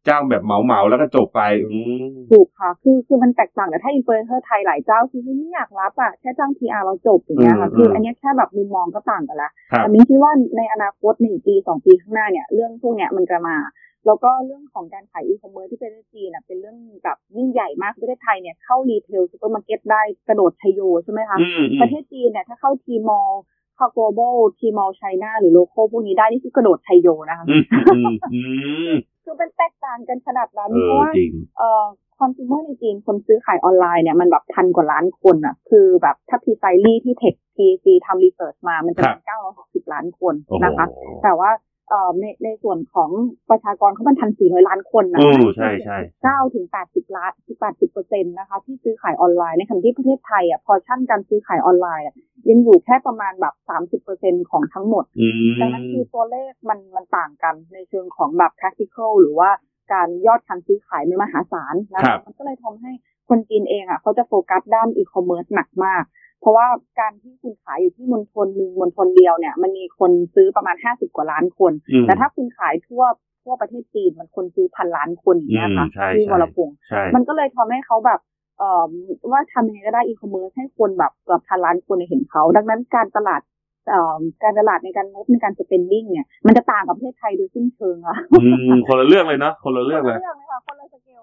จ้างแบบเหมาเหมาๆแล้วก็จบไปอืมถูกค่ะ คือคือมันแตกต่างกับถ้าอินฟลูเอนเซอร์ไทยหลายเจ้าคือไม่อยากรับอะแค่จ้าง PR เราจบอย่างเงี้ยค่ะอืมคืออันเนี้ยแค่แบบมุมมองก็ต่างกันละครับแต่มิ้นคิดว่าในอนาคตหนึ่งปีสองปีข้างหน้าเนี่ยเรื่องพวกเนี้ยมันจะมาแล้วก็เรื่องของการขายอีคอมเมิร์ซที่ประเทศจีนน่ะเป็นเรื่องแบบยิ่งใหญ่มากประเทศไทยเนี่ยเข้า retail ซูเปอร์มาร์เก็ตได้กระโดดไชโยใช่ไหมคะอืมอืมประเทศจีนเนี่ยถ้าเข้า Tmall เข้า global Tmall China หรือโลโก้พวกนี้ได้นี่คือกระโดดไชโยนะคะ อืมอืมอืมคือมันแตกต่างกันขนาดนั้นเออเพราะว่าจริงเอ่อคอน sumer ในจีนคนซื้อขายออนไลน์เนี่ยมันแบบพันกว่าล้านคนอะ คือแบบถ้าพีไซลี่ที่เทค PAC ทำ research มามันจะครับเป็นเก้าร้อยหกสิบล้านคนโอ้โหนะคะ แต่ว่า เอ่อในในส่วนของประชากรเขามันพันสี่ร้อยล้านคนนะโอ้ใช่ใช่เก้าถึงแปดสิบล้านสิบแปดสิบเปอร์เซ็นต์นะคะ ที่ซื้อขายออนไลน์ในขณะที่ประเทศไทยอะพอชั่นการซื้อขายออนไลน์อะยังอยู่แค่ประมาณแบบสามสิบเปอร์เซ็นของทั้งหมดอืมดังนั้นคือตัวเลขมันมันต่างกันในเชิงของแบบ practical หรือว่าการยอดการซื้อขายมันมหาศาลนะครัคะบมันก็เลยทำให้คนจีนเองอะเขาจะโฟกัสด้านอีคอมเมิร์ซหนักมาก เพราะว่าการที่คุณขายอยู่ที่มณฑลหนึ่งมณฑลเดียวเนี่ย มันมีคนซื้อประมาณห้าสิบกว่าล้านคนอืมแต่ถ้าคุณขายทั่วทั่วประเทศจีนมันคนซื้อพันล้านคนอย่างเงี้ยค่ะอืมใช่ที่ใช่วรพงศ์ใช่มันก็เลยทำให้เขาแบบเอ่อว่าทำยังไงก็ได้อีคอมเมิร์ซให้คนแบบเกือบพันล้านคนเนี่ยเห็นเขา ดังนั้นการตลาดเอ่อการตลาดในการงบในการ spending เนี่ย มันจะต่างกับประเทศไทยโดยสิ้นเชิงอะอืมคนละเรื่องเลยเนาะคนละเรื่องเลยคนละเรื่องเลยค่ะคนละสเกล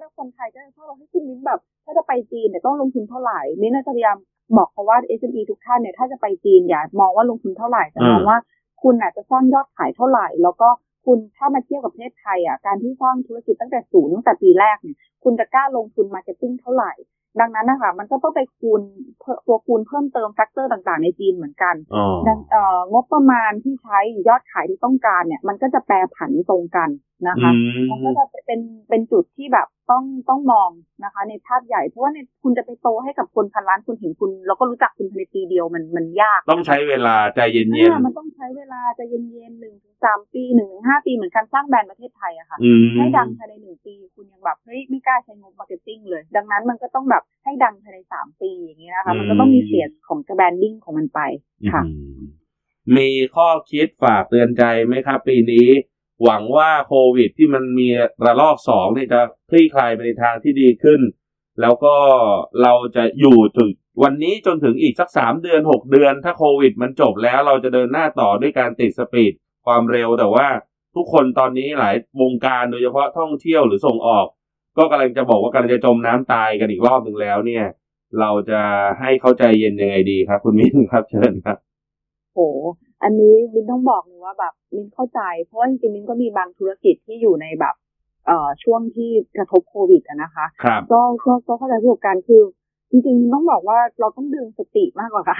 คือคือดังนั้นคนไทยก็จะชอบว่าให้คุณมิ้นแบบ ถ้าจะไปจีนเนี่ยต้องลงทุนเท่าไหร่มิ้นน่าจะพยายามบอกเขาว่า SME ทุกท่านเนี่ยถ้าจะไปจีนอย่ามองว่าลงทุนเท่าไหร่แต่มองอืมว่าคุณอาจจะสร้างยอดขายเท่าไหร่ แล้วก็คุณถ้ามาเทียบกับประเทศไทยอะการที่สร้างธุรกิจตั้งแต่ศูนย์ตั้งแต่ปีแรกเนี่ยคุณจะกล้าลงทุน marketing เท่าไหร่ ดังนั้นนะคะมันก็ต้องไปคูณเพิ่มตัวคูณเพิ่มเติม factor ต่างๆ ในจีนเหมือนกันอ๋อดังเอ่องบประมาณที่ใช้ยอดขายที่ต้องการเนี่ย มันก็จะแปรผันตรงกันนะคะอืมมันก็จะเป็นเป็นจุดที่แบบต้องต้องมองนะคะ ในภาพใหญ่เพราะว่าในคุณจะไปโตให้กับคนพันล้านคนเห็นคุณ แล้วก็รู้จักคุณภายในปีเดียวมันมันยาก ต้องใช้เวลาใจเย็นอ่ามันต้องใช้เวลาใจเย็นๆหนึ่งถึงสามปีหนึ่งถึงห้าปีเหมือนการสร้างแบรนด์ประเทศไทยอะค่ะอืมให้ดังภายในหนึ่งปีคุณยัง แบบเฮ้ยไม่กล้าใช้งบ marketing เลย ดังนั้นมันก็ต้องแบบให้ดังภายในสามปีอย่างนี้นะคะ มันก็ต้องมีเสียของ branding ของมันไปค่ะอืมมีข้อคิดฝากเตือนใจไหมครับปีนี้ หวังว่าโควิดที่มันมีระลอกสองเนี่ยจะคลี่คลายไปในทางที่ดีขึ้น แล้วก็เราจะอยู่ถึงวันนี้จนถึงอีกสักสามเดือนหกเดือน ถ้าโควิดมันจบแล้วเราจะเดินหน้าต่อด้วยการติดสปีดความเร็วแต่ว่าทุกคนตอนนี้หลายวงการโดยเฉพาะท่องเที่ยวหรือส่งออก ก็กำลังจะบอกว่ากำลังจะจมน้ำตายกันอีกรอบหนึ่งแล้วเนี่ย เราจะให้เข้าใจเย็นยังไงดีครับ คุณมิ้นครับเชิญครับโหอันนี้มินต้องบอกเลยว่าแบบมินเข้าใจ เพราะว่าจริงๆมินก็มีบางธุรกิจที่อยู่ในแบบเอ่อช่วงที่กระทบโควิดอะนะคะครับก็ก็ก็เข้าใจประสบการณ์คือจริงๆมินต้องบอกว่าเราต้องดึงสติมากกว่าค่ะ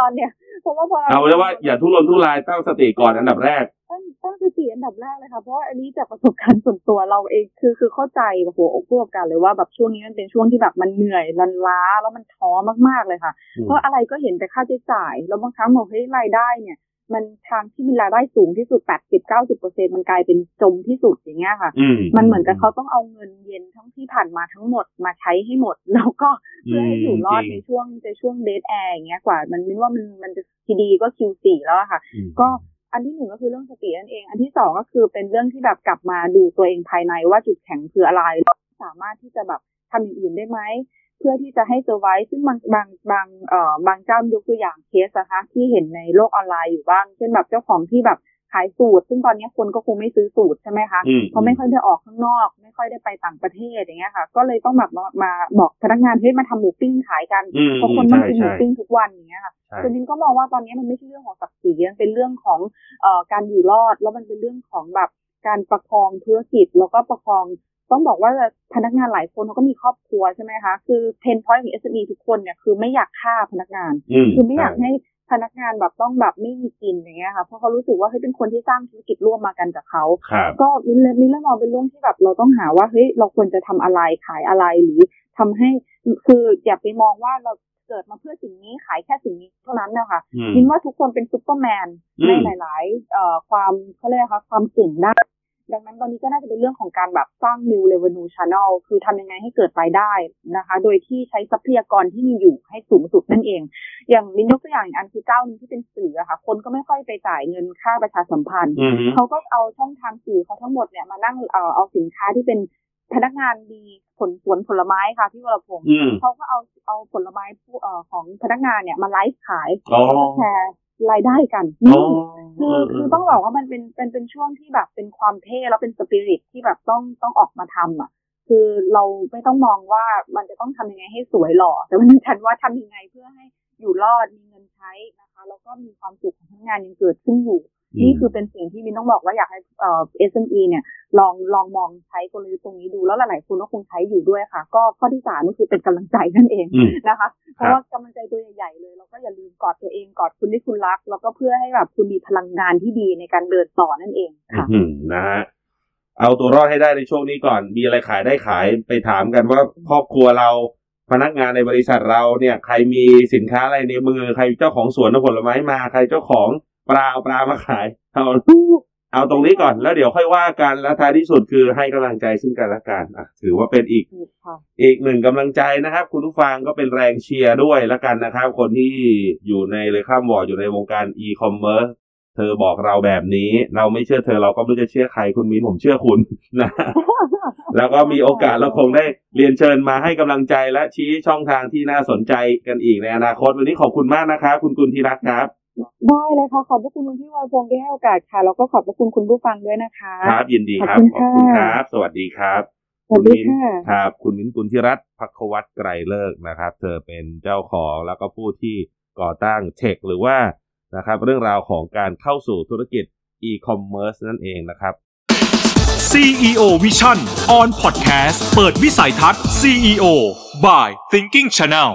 ตอนเนี้ยเพราะว่าพอเอาเลยว่าอย่าทุรนทุรายตั้งสติก่อนอันดับแรก ตั้งตั้งสติอันดับแรกเลยค่ะเพราะว่าอันนี้จากประสบการณ์ส่วนตัวเราเองคือคือเข้าใจโอ้โหอกผู้ประกอบการเลยว่าแบบช่วงนี้มันเป็นช่วงที่แบบมันเหนื่อยรันล้าแล้วมันท้อมากๆเลยค่ะอืมเพราะอะไรก็เห็นแต่ค่าใช้จ่าย แล้วบางครั้งบอกเฮ้ยรายได้เนี่ย มันทางที่มีรายได้สูงที่สุด80 90เปอร์เซ็นมันกลายเป็นจมที่สุดอย่างเงี้ยค่ะอืมมันเหมือนกับเขาต้องเอาเงินเย็นทั้งที่ผ่านมาทั้งหมดมาใช้ให้หมด แล้วก็เพื่อให้อยู่รอดจในริงช่วงในช่วงเดทแอร์อย่างเงี้ยกว่า มันมินว่ามันมันจะทีดีก็ Q4 แล้วอะค่ะอืมก็ อันที่หนึ่งก็คือเรื่องสตินั่นเอง อันที่สองก็คือเป็นเรื่องที่แบบกลับมาดูตัวเองภายในว่าจุดแข็งคืออะไร สามารถที่จะแบบทำอย่างอื่นได้ไหม เพื่อที่จะให้เซอร์ไวซึ่งบางบางบางเอ่อบางเจ้ายกตัวอย่างเคสนะคะที่เห็นในโลกออนไลน์อยู่บ้าง เช่นแบบเจ้าของที่แบบ ขายสูตร ซึ่งตอนนี้คนก็คงไม่ซื้อสูตรใช่ไหมคะอืมเพราะไม่ค่อยได้ออกข้างนอก ไม่ค่อยได้ไปต่างประเทศอย่างเงี้ยค่ะ ก็เลยต้องแบบมามาบอกพนักงานเฮ้ยมาทำหมูปิ้งขายกันอืมเพราะคนต้องกินหมูใช่ปิ้งทุกวันอย่างเงี้ยค่ะใช่คือมินก็มองว่าตอนนี้มันไม่ใช่เรื่องของศักดิ์ศรีมันเป็นเรื่องของเอ่อการอยู่รอด แล้วมันเป็นเรื่องของแบบการประคองธุรกิจแล้วก็ประคองต้องบอกว่าพนักงานหลายคนเขาก็มีครอบครัวใช่ไหมคะ คือ pain point ของ SME ทุกคนเนี่ยคือไม่อยากฆ่าพนักงานอืมคือไม่อยากใช่ให้ พนักงานแบบต้องแบบไม่มีกินอย่างเงี้ยค่ะเพราะเขารู้สึกว่าเฮ้ยเป็นคนที่สร้างธุรกิจร่วมกันมากับเขาครับก็มินเลยมินเลยมองเป็นเรื่องที่แบบเราต้องหาว่าเฮ้ยเราควรจะทำอะไรขายอะไรหรือทำให้คืออย่าไปมองว่าเราเกิดมาเพื่อสิ่งนี้ขายแค่สิ่งนี้เท่านั้นนะคะอืมมินว่าทุกคนเป็นซูเปอร์แมนอืมในหลายๆเอ่อความเขาเรียกนะคะความเก่งได้ ดังนั้นตอนนี้ก็น่าจะเป็นเรื่องของการแบบสร้าง new revenue channel คือทำยังไงให้เกิดรายได้นะคะ โดยที่ใช้ทรัพยากรที่มีอยู่ให้สูงสุดนั่นเอง อย่างมินยกตัวอย่างอีกอันคือเจ้าหนึงที่เป็นสื่ออะค่ะ คนก็ไม่ค่อยไปจ่ายเงินค่าประชาสัมพันธ์อืมเขาก็เอาช่องทางสื่อเขาทั้งหมดเนี่ยมานั่งเอ่อเอาสินค้าที่เป็นพนักงานดีผลสวนผลไม้ค่ะพี่วรพงศ์อืมเขาก็เอาเอาผลไม้ผู้เอ่อของพนักงานเนี่ยมาไลฟ์ขายอ๋อแล้วก็แชร์ รายได้กันอ๋อคือคือต้องบอกว่ามันเป็นเป็นเป็นช่วงที่แบบเป็นความเท่แล้วเป็นสปิริตที่แบบต้องต้องออกมาทำอะ คือเราไม่ต้องมองว่ามันจะต้องทำยังไงให้สวยหล่อแต่มันฉันว่าทำยังไงเพื่อให้อยู่รอดมีเงินใช้นะคะ แล้วก็มีความสุขของพนักงานยังเกิดขึ้นอยู่ นี่คือเป็นสิ่งที่มินต้องบอกว่าอยากให้เอ่อ SME เนี่ยลองลองมองใช้กลยุทธ์ตรงนี้ดูแล้วหลายๆคนก็คงใช้อยู่ด้วยค่ะ ก็ข้อที่สามก็คือเป็นกำลังใจนั่นเองอืมนะคะ เพราะว่ากำลังใจตัวใหญ่ๆเลยแล้วก็อย่าลืมกอดตัวเองกอดคุณที่คุณรัก แล้วก็เพื่อให้แบบคุณมีพลังงานที่ดีในการเดินต่อนั่นเองค่ะอืมนะฮะเอาตัวรอดให้ได้ในช่วงนี้ก่อน มีอะไรขายได้ขายไปถามกันว่าครอบครัวเราพนักงานในบริษัทเราเนี่ย ใครมีสินค้าอะไรในมือ ใครเจ้าของสวนผลไม้มา ใครเจ้าของ ปลาเอาปลามาขายเอาเอาตรงนี้ก่อนแล้วเดี๋ยวค่อยว่ากันแล้วท้ายที่สุดคือให้กำลังใจซึ่งกันและกันอะถือว่าเป็นอีกค่ะอีกหนึ่งกำลังใจนะครับ คุณผู้ฟังก็เป็นแรงเชียร์ด้วยแล้วกันนะครับ คนที่อยู่ในเลยข้ามวอร์ดอยู่ในวงการอีคอมเมิร์ซเธอบอกเราแบบนี้ เราไม่เชื่อเธอเราก็ไม่รู้จะเชื่อใครคุณมิ้นผมเชื่อคุณนะแล้วก็มีโอกาสเราคงได้เรียนเชิญมาให้กำลังใจและชี้ช่องทางที่น่าสนใจกันอีกในอนาคตวันนี้ขอบคุณมากนะครับคุณกุลธีรัตน์ครับ ได้เลยค่ะ ขอบพระคุณคุณพี่วายพงศ์ที่ให้โอกาสค่ะ แล้วก็ขอบพระคุณคุณผู้ฟังด้วยนะคะ ครับ ยินดีครับ ขอบคุณขอบคุณค่ะครับ สวัสดีครับสวัสดีค่ะครับ คุณมิ้นกุลธิรัตน์พักวัตรไกรเลิกษ์นะครับ เธอเป็นเจ้าของแล้วก็ผู้ที่ก่อตั้งเทคหรือว่านะครับ เรื่องราวของการเข้าสู่ธุรกิจอีคอมเมิร์ซนั่นเองนะครับ CEO Vision on Podcast เปิดวิสัยทัศน์ CEO by Thinking Channel